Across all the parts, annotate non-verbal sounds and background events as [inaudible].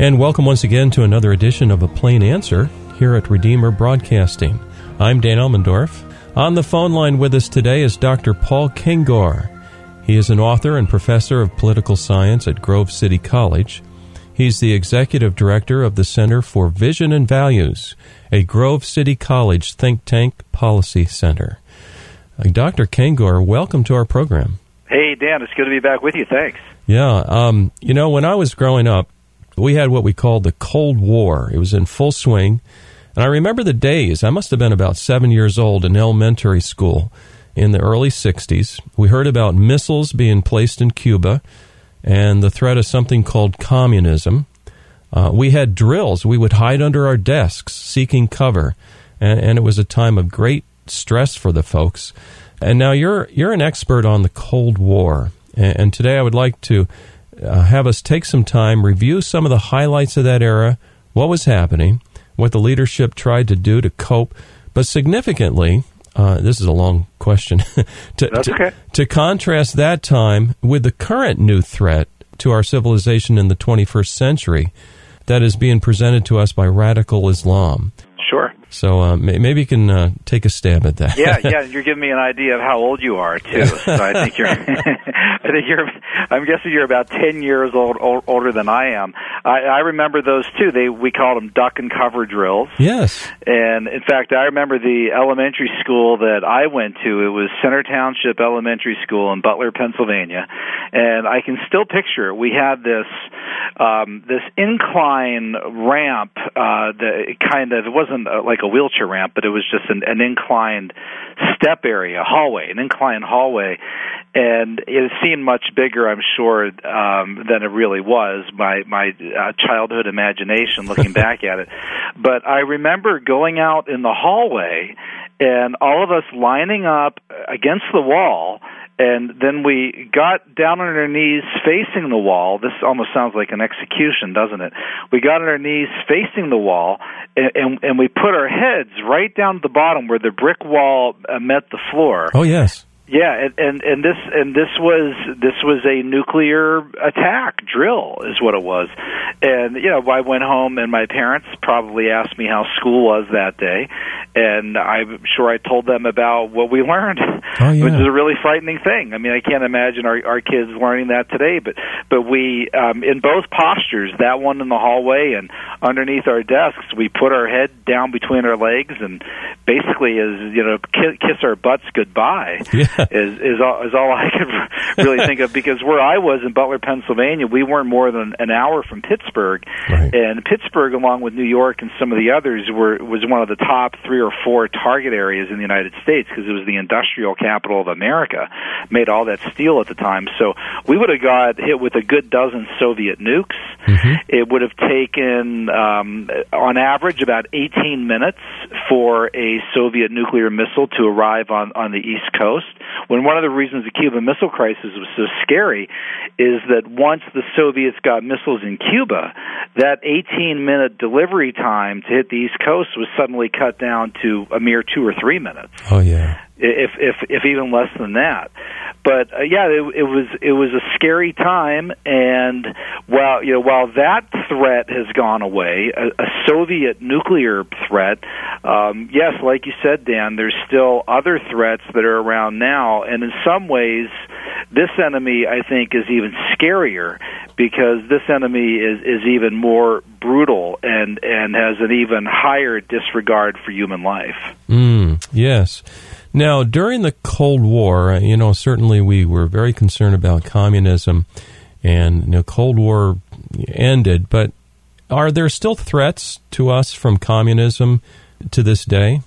And welcome once again to another edition of A Plain Answer here at Redeemer Broadcasting. I'm Dan Elmendorf. On the phone line with us today is Dr. Paul Kengor. He is an author and professor of political science at Grove City College. He's the executive director of the Center for Vision and Values, a Grove City College think tank policy center. Uh, Dr. Kengor, welcome to our program. Hey, Dan, it's good to be back with you. Thanks. Yeah, um, you know, when I was growing up, we had what we called the Cold War. It was in full swing. And I remember the days, I must have been about seven years old in elementary school in the early 60s. We heard about missiles being placed in Cuba and the threat of something called communism. Uh, we had drills. We would hide under our desks seeking cover. And, and it was a time of great stress for the folks. And now you're, you're an expert on the Cold War. And, and today I would like to uh, have us take some time, review some of the highlights of that era, what was happening, what the leadership tried to do to cope, but significantly, uh, this is a long question, [laughs] to, okay. to, to contrast that time with the current new threat to our civilization in the 21st century that is being presented to us by radical Islam. Sure. So uh, maybe you can uh, take a stab at that. yeah, yeah. [laughs] You're giving me an idea of how old you are too. [laughs] So I think you're, [laughs] I think you're. I'm guessing you're about ten years old, old older than I am. I, I remember those too. They we called them duck and cover drills. Yes. And in fact, I remember the elementary school that I went to. It was Center Township Elementary School in Butler, Pennsylvania, and I can still picture. We had this um, this incline ramp. Uh, that kind of it wasn't uh, like like a wheelchair ramp, but it was just an, an inclined step area, hallway, an inclined hallway, and it seemed much bigger, I'm sure, um, than it really was. My my uh, childhood imagination, looking [laughs] back at it, but I remember going out in the hallway, and all of us lining up against the wall and then we got down on our knees facing the wall. This almost sounds like an execution, doesn't it? We got on our knees facing the wall, and, and, and we put our heads right down to the bottom where the brick wall uh, met the floor. Oh yes. Yeah, and, and and this and this was this was a nuclear attack drill is what it was, and you know I went home and my parents probably asked me how school was that day, and I'm sure I told them about what we learned, oh, yeah. which is a really frightening thing. I mean I can't imagine our our kids learning that today, but but we um, in both postures, that one in the hallway and underneath our desks, we put our head down between our legs and basically is you know kiss, kiss our butts goodbye. Yeah [laughs] is is all, is all I could [laughs] really think of because where I was in Butler, Pennsylvania, we weren't more than an hour from Pittsburgh, right. and Pittsburgh, along with New York and some of the others, were was one of the top three or four target areas in the United States because it was the industrial capital of America, made all that steel at the time. So we would have got hit with a good dozen Soviet nukes. Mm-hmm. It would have taken, um, on average, about 18 minutes for a Soviet nuclear missile to arrive on on the East Coast when one of the reasons the Cuban Missile Crisis was so scary is that once the Soviets got missiles in Cuba, that 18 minute delivery time to hit the East Coast was suddenly cut down to a mere two or three minutes. Oh, yeah. If, if, if even less than that but uh, yeah, it, it was it was a scary time, and while you know while that threat has gone away, a, a Soviet nuclear threat, um, yes, like you said, Dan, there's still other threats that are around now, and in some ways, this enemy I think is even scarier because this enemy is is even more brutal and and has an even higher disregard for human life. Mm, yes. Now, during the Cold War, uh, you know, certainly we were very concerned about communism, and you know, Cold War ended. But are there still threats to us from communism to this day?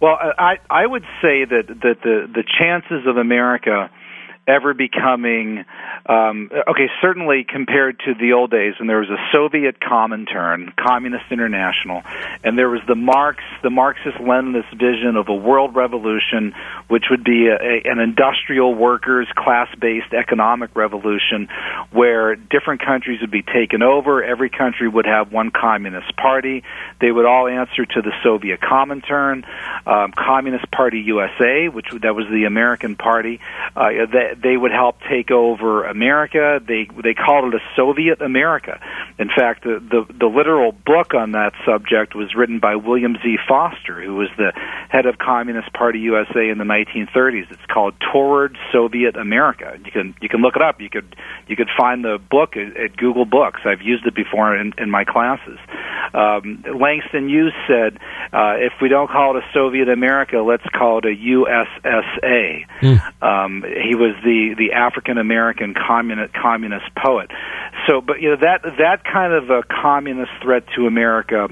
Well, I I would say that that the the chances of America ever becoming um, okay. Certainly compared to the old days, when there was a Soviet Comintern, Communist International, and there was the Marx, the Marxist-Leninist vision of a world revolution, which would be a, a, an industrial workers class-based economic revolution, where different countries would be taken over. Every country would have one communist party. They would all answer to the Soviet Comintern, um, Communist Party USA, which that was the American party. Uh, they, they would help take over America. They they called it a Soviet America. In fact, the, the, the literal book on that subject was written by William Z. Foster, who was the head of Communist Party USA in the 1930s. It's called Toward Soviet America. You can you can look it up. You could you could find the book at, at Google Books. I've used it before in, in my classes. Um, Langston Hughes said, uh, "If we don't call it a Soviet America, let's call it a USSA." Mm. Um, he was the the African American communist communist poet. So, but you know that that kind of a communist threat to America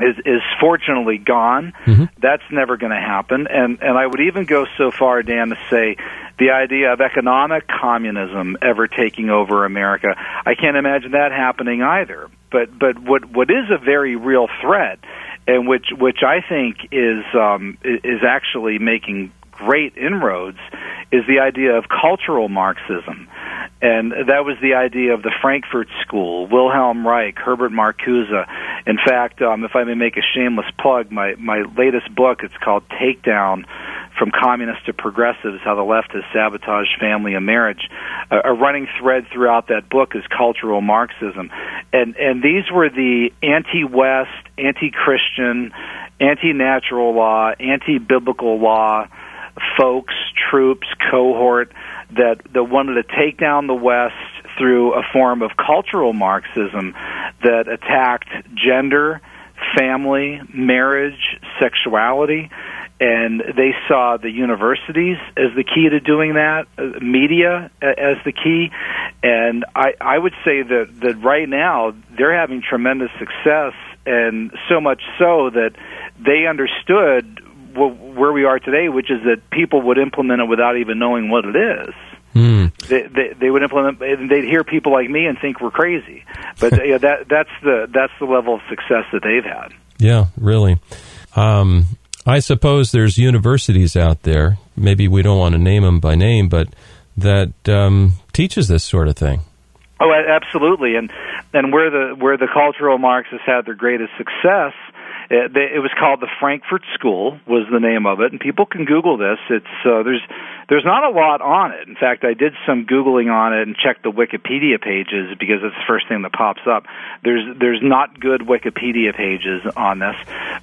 is is fortunately gone. Mm-hmm. That's never going to happen. And and I would even go so far, Dan, to say the idea of economic communism ever taking over America, I can't imagine that happening either. But but what what is a very real threat, and which which I think is um, is actually making great inroads, is the idea of cultural Marxism. And that was the idea of the Frankfurt School, Wilhelm Reich, Herbert Marcuse. In fact, um, if I may make a shameless plug, my my latest book it's called Takedown from communists to progressives how the left has sabotaged family and marriage. A, a running thread throughout that book is cultural marxism. And and these were the anti-west anti-christian anti-natural law anti-biblical law folks troops cohort that that wanted to take down the West through a form of cultural Marxism that attacked gender, family, marriage, sexuality, and they saw the universities as the key to doing that, uh, media as the key, and I, I would say that that right now they're having tremendous success, and so much so that they understood where we are today, which is that people would implement it without even knowing what it is. Mm. They, they, they would implement. They'd hear people like me and think we're crazy, but [laughs] yeah, that that's the that's the level of success that they've had. Yeah, really. Um, I suppose there's universities out there. Maybe we don't want to name them by name, but that um, teaches this sort of thing. Oh, absolutely, and and where the where the cultural Marxists had their greatest success it, it was called the Frankfurt School was the name of it, and people can Google this. It's uh, there's there's not a lot on it. In fact, I did some googling on it and checked the Wikipedia pages because it's the first thing that pops up. There's there's not good Wikipedia pages on this,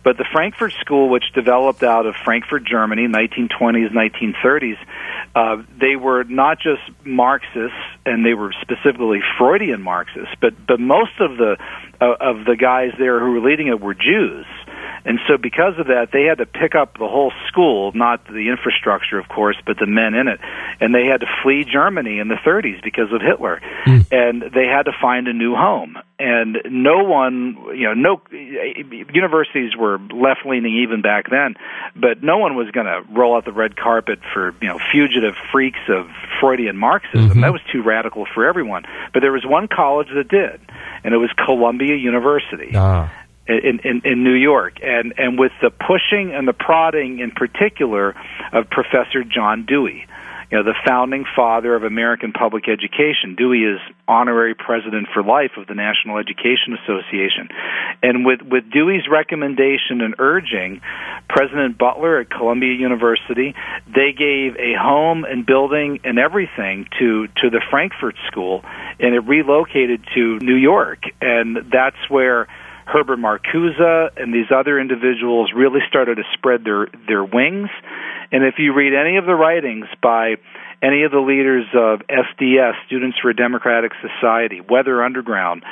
but the Frankfurt School, which developed out of Frankfurt, Germany, 1920s, 1930s, uh, they were not just Marxists and they were specifically Freudian Marxists, but but most of the uh, of the guys there who were leading it were Jews. And so, because of that, they had to pick up the whole school, not the infrastructure, of course, but the men in it. And they had to flee Germany in the 30s because of Hitler. Mm. And they had to find a new home. And no one, you know, no universities were left leaning even back then, but no one was going to roll out the red carpet for, you know, fugitive freaks of Freudian Marxism. Mm-hmm. That was too radical for everyone. But there was one college that did, and it was Columbia University. Ah in, in, in New York, and and with the pushing and the prodding in particular of Professor John Dewey, you know, the founding father of American public education. Dewey is honorary president for life of the National Education Association, and with with Dewey's recommendation and urging, President Butler at Columbia University, they gave a home and building and everything to to the Frankfurt School, and it relocated to New York, and that's where Herbert Marcuse and these other individuals really started to spread their their wings. And if you read any of the writings by any of the leaders of SDS, Students for a Democratic Society, Weather Underground,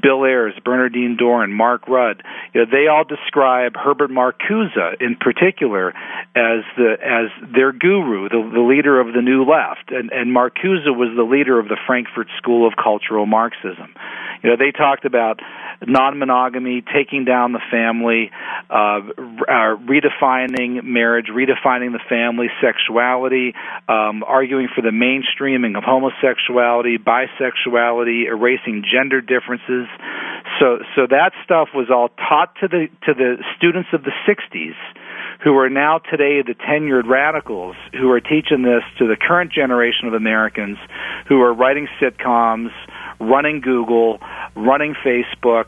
Bill Ayers, Bernardine Dohrn, Mark Rudd, you know, they all describe Herbert Marcuse in particular as the as their guru, the, the leader of the New Left, and, and Marcuse was the leader of the Frankfurt School of Cultural Marxism. You know, they talked about non-monogamy, taking down the family, uh, uh, redefining marriage, redefining the family, sexuality, um, arguing for the mainstreaming of homosexuality, bisexuality, erasing gender differences. So, so that stuff was all taught to the to the students of the '60s who are now today the tenured radicals who are teaching this to the current generation of Americans who are writing sitcoms, running Google, running Facebook,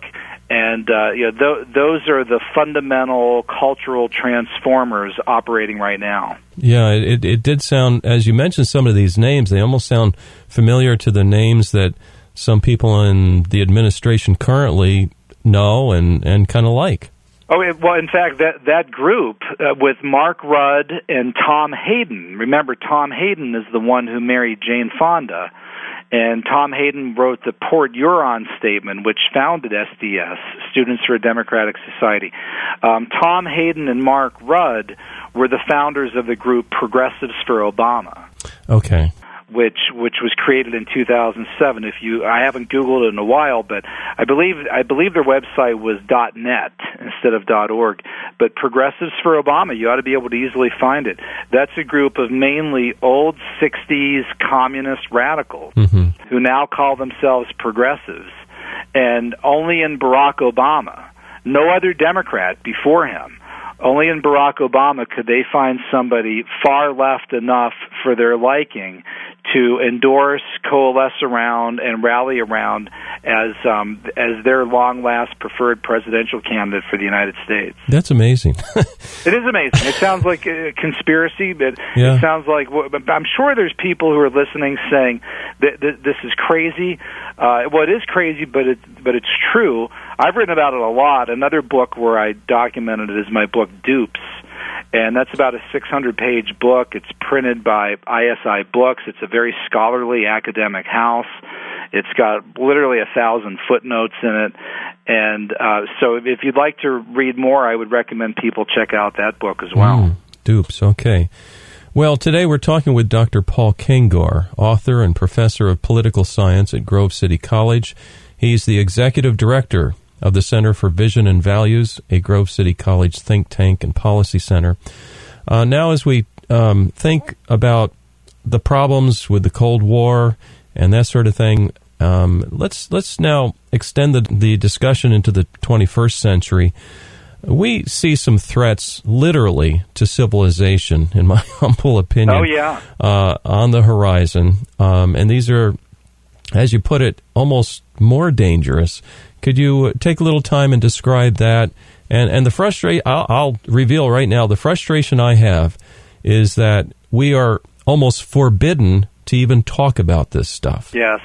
and uh, you know, th- those are the fundamental cultural transformers operating right now. Yeah, it, it did sound, as you mentioned some of these names, they almost sound familiar to the names that some people in the administration currently know and, and kind of like. Oh well, in fact, that that group uh, with Mark Rudd and Tom Hayden. Remember, Tom Hayden is the one who married Jane Fonda, and Tom Hayden wrote the Port Huron Statement, which founded SDS, Students for a Democratic Society. Um, Tom Hayden and Mark Rudd were the founders of the group Progressives for Obama. Okay which which was created in 2007. If you, I haven't Googled it in a while, but I believe I believe their website was .net instead of .org. But Progressives for Obama, you ought to be able to easily find it. That's a group of mainly old 60s communist radicals mm-hmm. who now call themselves progressives, and only in Barack Obama, no other Democrat before him only in Barack Obama could they find somebody far left enough for their liking to endorse, coalesce around, and rally around as um, as their long last preferred presidential candidate for the United States. That's amazing. [laughs] it is amazing. It sounds like a conspiracy, but yeah. it sounds like I'm sure there's people who are listening saying that, this is crazy. Uh, well, it is crazy, but it but it's true. I've written about it a lot. Another book where I documented it is my book Dupes and that's about a 600 page book. It's printed by ISI Books. It's a very scholarly academic house. It's got literally a thousand footnotes in it, and uh, so if you'd like to read more, I would recommend people check out that book as well. Mm, dupes, okay. Well, today we're talking with Dr. Paul Kengor, author and professor of political science at Grove City College. He's the executive director of the Center for Vision and Values, a Grove City College think tank and policy center. Uh, now, as we um, think about the problems with the Cold War and that sort of thing, um, let's let's now extend the, the discussion into the 21st century. We see some threats, literally, to civilization, in my [laughs] humble opinion. Oh yeah, uh, on the horizon, um, and these are, as you put it, almost more dangerous could you take a little time and describe that? And and the frustration I'll, I'll reveal right now the frustration I have is that we are almost forbidden to even talk about this stuff. Yes.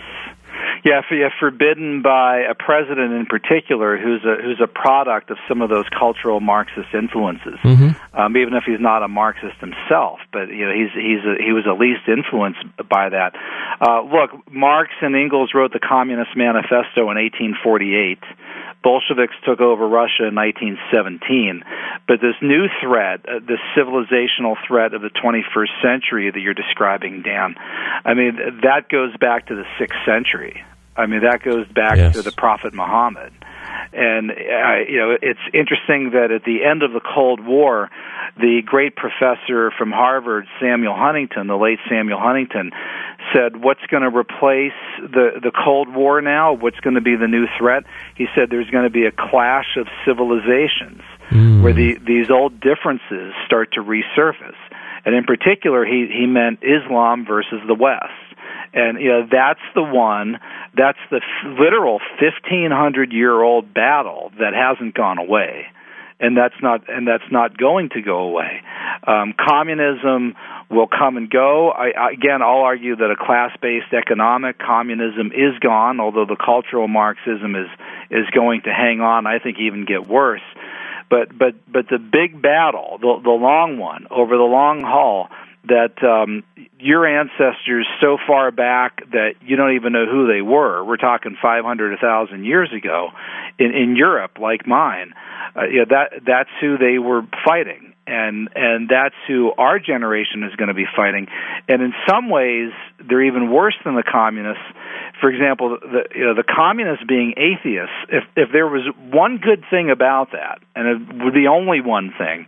Yeah, for, yeah, forbidden by a president in particular who's a who's a product of some of those cultural Marxist influences. Mm-hmm. Um, even if he's not a Marxist himself, but you know he's he's a, he was at least influenced by that. Uh, look, Marx and Engels wrote the Communist Manifesto in 1848. Bolsheviks took over Russia in 1917. But this new threat, uh, this civilizational threat of the 21st century that you're describing, Dan, I mean, that goes back to the 6th century. I mean, that goes back yes. to the Prophet Muhammad. And, uh, you know, it's interesting that at the end of the Cold War, the great professor from Harvard, Samuel Huntington, the late Samuel Huntington, said, "What's going to replace the the Cold War now? What's going to be the new threat?" He said, "There's going to be a clash of civilizations mm. where the these old differences start to resurface." And in particular, he he meant Islam versus the West. And you know that's the one that's the literal 1500 year old battle that hasn't gone away and that's not and that's not going to go away. Um, communism will come and go. I, I, again, I'll argue that a class-based economic communism is gone, although the cultural Marxism is is going to hang on. I think even get worse. But but but the big battle, the the long one over the long haul that um, your ancestors so far back that you don't even know who they were. We're talking 500, 1,000 years ago in, in Europe, like mine. Uh, yeah, that that's who they were fighting, and and that's who our generation is going to be fighting. And in some ways, they're even worse than the communists. For example, the you know, the communists being atheists. If if there was one good thing about that, and it would be only one thing,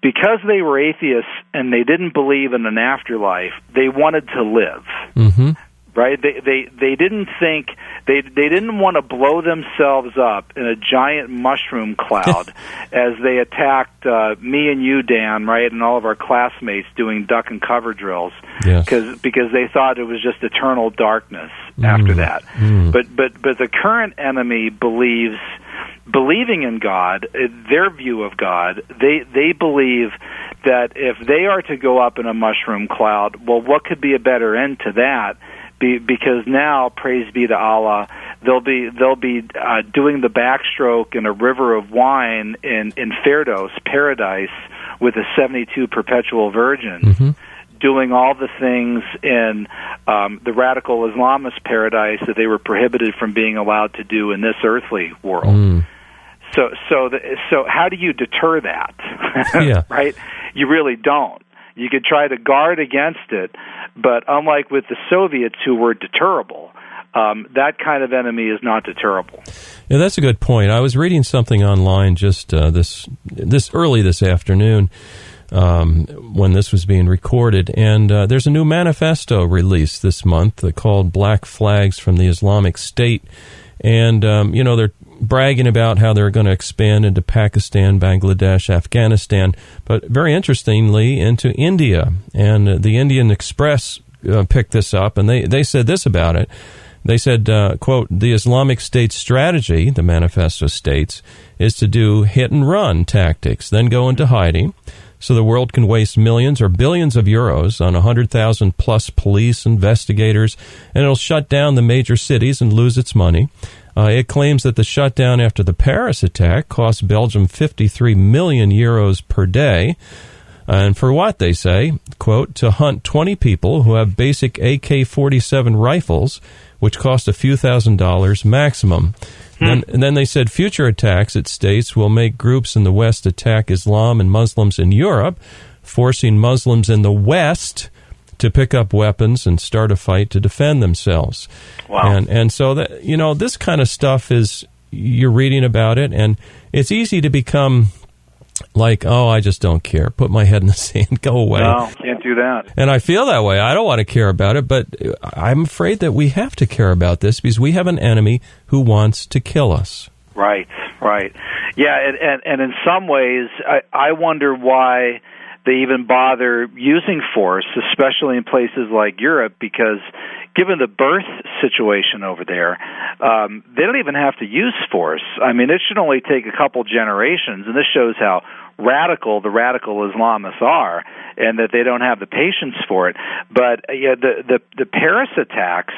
because they were atheists and they didn't believe in an afterlife, they wanted to live. Mm-hmm right? They they they didn't think they they didn't want to blow themselves up in a giant mushroom cloud [laughs] as they attacked uh, me and you, Dan, right, and all of our classmates doing duck and cover drills because yes. because they thought it was just eternal darkness mm. after that. Mm. But but but the current enemy believes believing in God, uh, their view of God, they they believe that if they are to go up in a mushroom cloud, well, what could be a better end to that be, because now, praise be to Allah, they'll be they'll be uh, doing the backstroke in a river of wine in in Firdaus, paradise, with a 72 perpetual virgin. Mm-hmm. Doing all the things in um, the radical Islamist paradise that they were prohibited from being allowed to do in this earthly world. Mm. So, so, the, so, how do you deter that? [laughs] Yeah. right? You really don't. You could try to guard against it, but unlike with the Soviets, who were deterrable, um, that kind of enemy is not deterrable. Yeah, that's a good point. I was reading something online just uh, this this early this afternoon um, when this was being recorded, and uh, there's a new manifesto released this month uh, called "Black Flags from the Islamic State," and um, you know they're bragging about how they're going to expand into Pakistan, Bangladesh, Afghanistan, but very interestingly into India. And the Indian Express uh, picked this up, and they they said this about it. They said, uh, quote, the Islamic State strategy, the manifesto states, is to do hit and run tactics, then go into hiding, so the world can waste millions or billions of euros on 100,000 plus police investigators, and it'll shut down the major cities and lose its money. Uh, it claims that the shutdown after the Paris attack cost Belgium 53 million euros per day. And for what, they say, quote, to hunt 20 people who have basic AK 47 rifles, which cost a few thousand dollars maximum. Hmm. Then, and then they said future attacks, it states, will make groups in the West attack Islam and Muslims in Europe, forcing Muslims in the West to pick up weapons and start a fight to defend themselves. Wow. And, and so that, you know, this kind of stuff is, you're reading about it, and it's easy to become like, oh, I just don't care. Put my head in the [laughs] sand, go away. No, can't do that. And I feel that way. I don't want to care about it, but I'm afraid that we have to care about this because we have an enemy who wants to kill us. Right, right. Yeah, and and, and in some ways, I, I wonder why they even bother using force, especially in places like Europe, because given the birth situation over there, um, they don't even have to use force. I mean, it should only take a couple generations, and this shows how radical the radical Islamists are, and that they don't have the patience for it. But uh, yeah, the the the Paris attacks,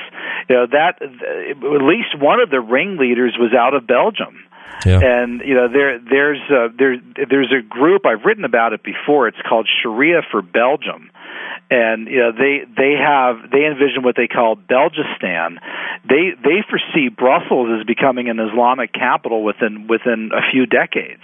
you know, that at least one of the ringleaders was out of Belgium. Yeah. And you know there there's a, there there's a group I've written about it before. It's called Sharia for Belgium, and you know they they have they envision what they call Belgistan. They they foresee Brussels as becoming an Islamic capital within within a few decades.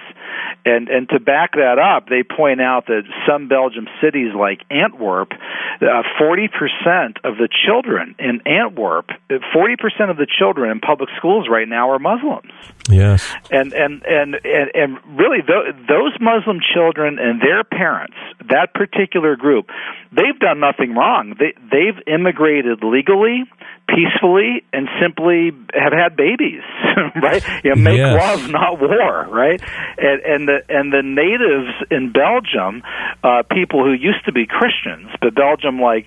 And and to back that up, they point out that some Belgium cities like Antwerp, uh, forty uh, percent of the children in Antwerp, forty percent of the children in public schools right now are Muslims. Yes. And and and and, and really, th- those Muslim children and their parents, that particular group, they've done nothing wrong. They they've immigrated legally peacefully and simply have had babies, [laughs] right? You know, make yes. love, not war, right? And, and the and the natives in Belgium, uh, people who used to be Christians, but Belgium, like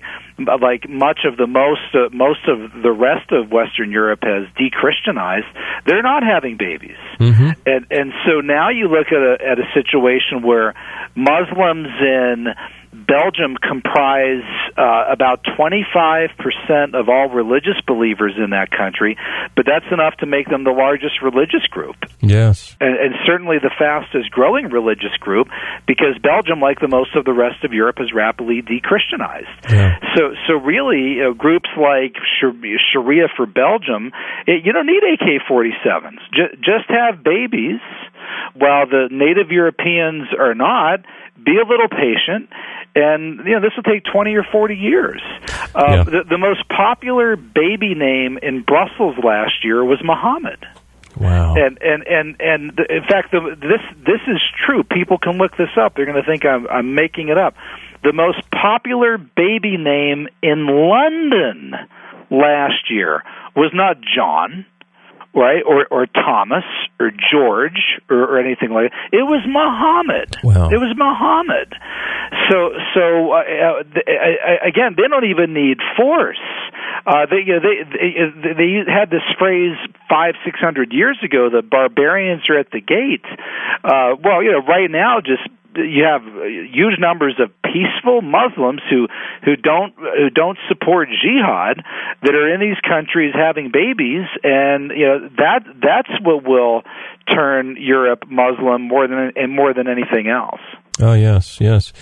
like much of the most uh, most of the rest of Western Europe has de-Christianized, they're not having babies, mm-hmm. and and so now you look at a at a situation where Muslims in Belgium comprise uh, about 25% of all religious believers in that country, but that's enough to make them the largest religious group. Yes. And, and certainly the fastest growing religious group because Belgium, like the most of the rest of Europe, is rapidly de-Christianized. Yeah. So, so really, you know, groups like Sharia for Belgium, it, you don't need AK-47s. J- just have babies, while the native Europeans are not. Be a little patient and you know this will take 20 or 40 years. Uh, yeah. the, the most popular baby name in Brussels last year was Mohammed. Wow. And and and and the, in fact, the, this this is true. People can look this up. They're going to think I'm I'm making it up. The most popular baby name in London last year was not John right? Or or Thomas or George or, or anything like that. It was Muhammad. Wow. It was Muhammad. So so uh, uh, uh, again, they don't even need force. Uh, they, you know, they they they had this phrase five six hundred years ago. The barbarians are at the gate. Uh, well, you know, right now, just you have huge numbers of peaceful Muslims who who don't who don't support jihad that are in these countries having babies, and you know that that's what will turn Europe Muslim more than and more than anything else. Oh yes, yes.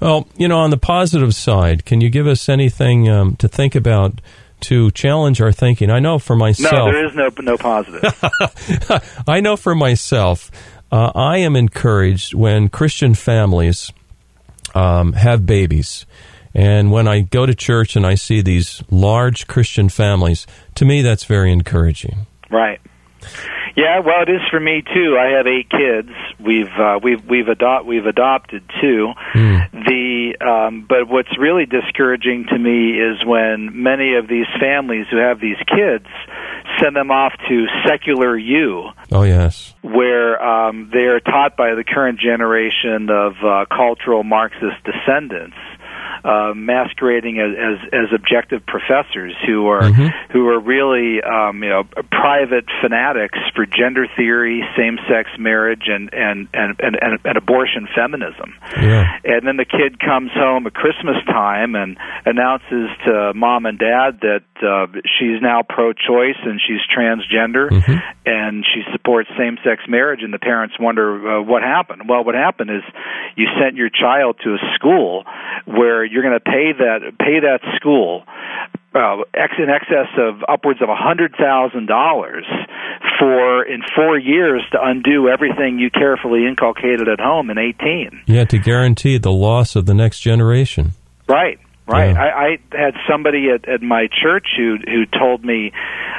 Well, you know, on the positive side, can you give us anything um, to think about? to challenge our thinking. I know for myself. No, there is no no positive. [laughs] I know for myself. Uh, I am encouraged when Christian families um, have babies. And when I go to church and I see these large Christian families, to me that's very encouraging. Right. Yeah, well, it is for me too. I have eight kids. We've uh, we've we've adopt we've adopted two. Mm. The um, but what's really discouraging to me is when many of these families who have these kids send them off to secular U. Oh yes, where um, they are taught by the current generation of uh, cultural Marxist descendants uh, masquerading as, as, as objective professors who are mm-hmm. who are really um, you know private fanatics for gender theory, same sex marriage, and and, and, and, and, and abortion feminism. Yeah. And then the kid comes home at Christmas time and announces to mom and dad that uh, she's now pro-choice and she's transgender mm-hmm. and she supports same-sex marriage. And the parents wonder uh, what happened. Well, what happened is you sent your child to a school where you're going to pay that pay that school uh, ex in excess of upwards of a hundred thousand dollars for in four years to undo everything you carefully inculcated at home in eighteen. Yeah, to guarantee the loss of the next generation. Right. Right. Yeah. I, I had somebody at, at my church who who told me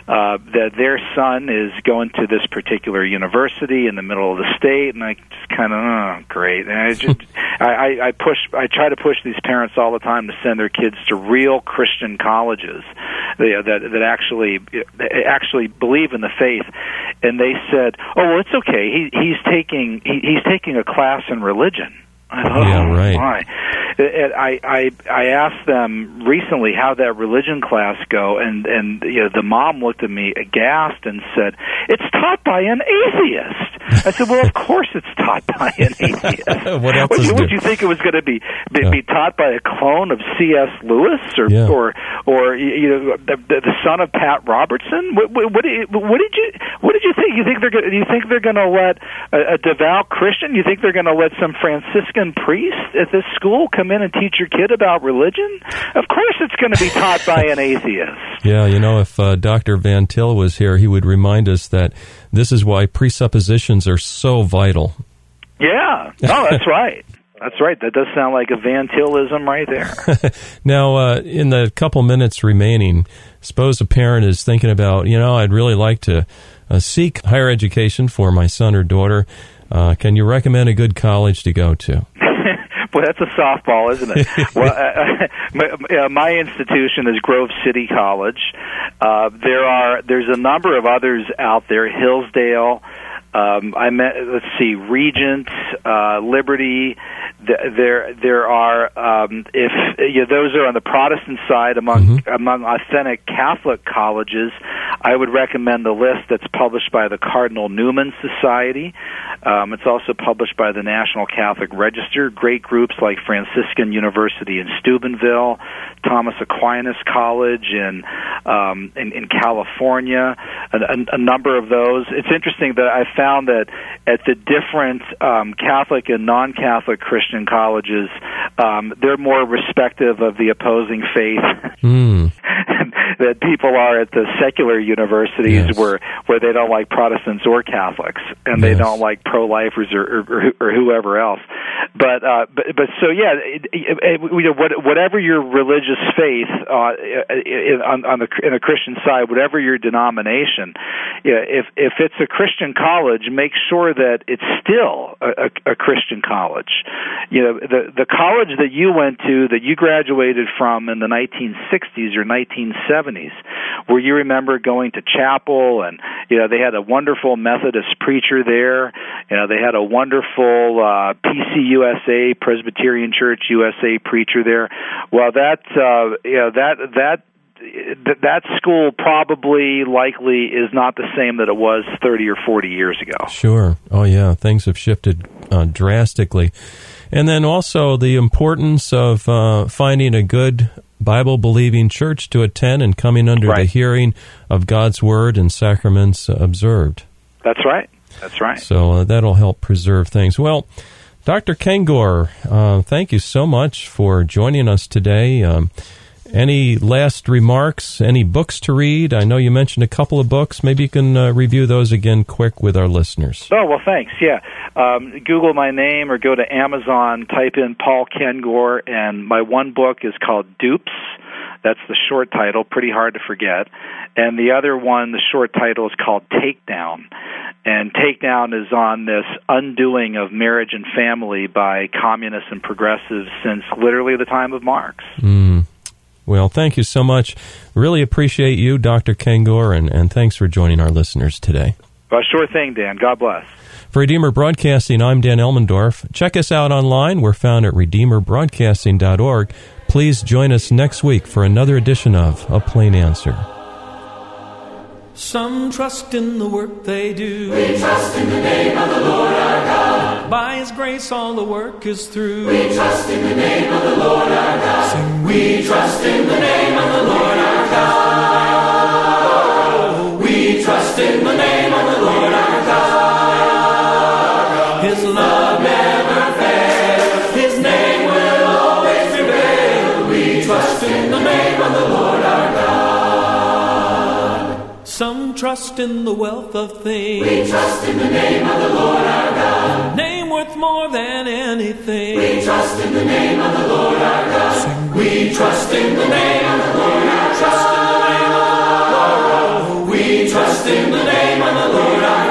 uh, that their son is going to this particular university in the middle of the state, and I just kind of, oh, great. And I just, [laughs] I, I push, I try to push these parents all the time to send their kids to real Christian colleges that that, that actually actually believe in the faith. And they said, oh, well, it's okay. He, he's taking he, he's taking a class in religion. I thought, yeah, oh, My. I, I I asked them recently how that religion class go, and and you know, the mom looked at me aghast and said, "It's taught by an atheist." I said, "Well, of [laughs] course it's taught by an atheist. [laughs] what else would, you, would you think it was going to be be, yeah. be, taught by a clone of C.S. Lewis or yeah. or or you know the, the son of Pat Robertson? What, what, what, did, what did you what did you think? You think they're do you think they're going to let a, a devout Christian? You think they're going to let some Franciscan priest at this school come in and teach your kid about religion? Of course, it's going to be taught by an [laughs] atheist. Yeah, you know, if uh, Dr. Van Til was here, he would remind us that this is why presuppositions are so vital. Yeah, no, that's [laughs] right. That's right. That does sound like a Van Tilism right there. [laughs] now, uh, in the couple minutes remaining, suppose a parent is thinking about, you know, I'd really like to uh, seek higher education for my son or daughter. Uh, can you recommend a good college to go to? [laughs] Boy, that's a softball, isn't it? [laughs] well, uh, [laughs] my, uh, my institution is Grove City College. Uh, there are there's a number of others out there. Hillsdale. Um, I met. Let's see, Regent, uh, Liberty there there are um, if you know, those are on the Protestant side among mm-hmm. among authentic Catholic colleges, I would recommend the list that's published by the Cardinal Newman Society. Um, it's also published by the National Catholic Register. Great groups like Franciscan University in Steubenville, Thomas Aquinas College in um, in, in California, a, a, a number of those. It's interesting that I found that at the different um, Catholic and non-Catholic Christian colleges, um, they're more respective of the opposing faith mm. [laughs] that people are at the secular universities yes. where where they don't like Protestants or Catholics, and yes. they don't like pro-lifers or, or, or whoever else. But uh, but but so yeah, it, it, it, whatever your religious faith uh, in, on, on the in a Christian side, whatever your denomination, yeah, if if it's a Christian college, make sure that it's still a, a, a Christian college. You know, the the college that you went to, that you graduated from in the 1960s or 1970s, where you remember going to chapel, and you know they had a wonderful Methodist preacher there. You know, they had a wonderful uh, PCUSA Presbyterian Church USA preacher there. Well, that uh, you know that that that school probably likely is not the same that it was 30 or 40 years ago. Sure. Oh yeah, things have shifted uh, drastically. And then also the importance of uh, finding a good Bible believing church to attend and coming under Right. the hearing of God's word and sacraments observed. That's right. That's right. So uh, that'll help preserve things. Well, Dr. Kengor, uh, thank you so much for joining us today. Um, any last remarks? Any books to read? I know you mentioned a couple of books. Maybe you can uh, review those again quick with our listeners. Oh well, thanks. Yeah, um, Google my name or go to Amazon, type in Paul Kengor, and my one book is called Dupes. That's the short title, pretty hard to forget. And the other one, the short title, is called Takedown. And Takedown is on this undoing of marriage and family by communists and progressives since literally the time of Marx. Mm. Well, thank you so much. Really appreciate you, Dr. Kengor, and, and thanks for joining our listeners today. Well, sure thing, Dan. God bless. For Redeemer Broadcasting, I'm Dan Elmendorf. Check us out online. We're found at redeemerbroadcasting.org. Please join us next week for another edition of A Plain Answer. Some trust in the work they do. We trust in the name of the Lord our God. By His grace, all the work is through. We trust in the name of the Lord our God. Sing We trust in the name of the Lord our God. We trust in the name trust in the wealth of things. We trust in the name of the Lord our God. Name worth more than anything. We trust in the name of the Lord our God. Sing We trust in the name of the Lord our God. We trust in the name of the Lord our God.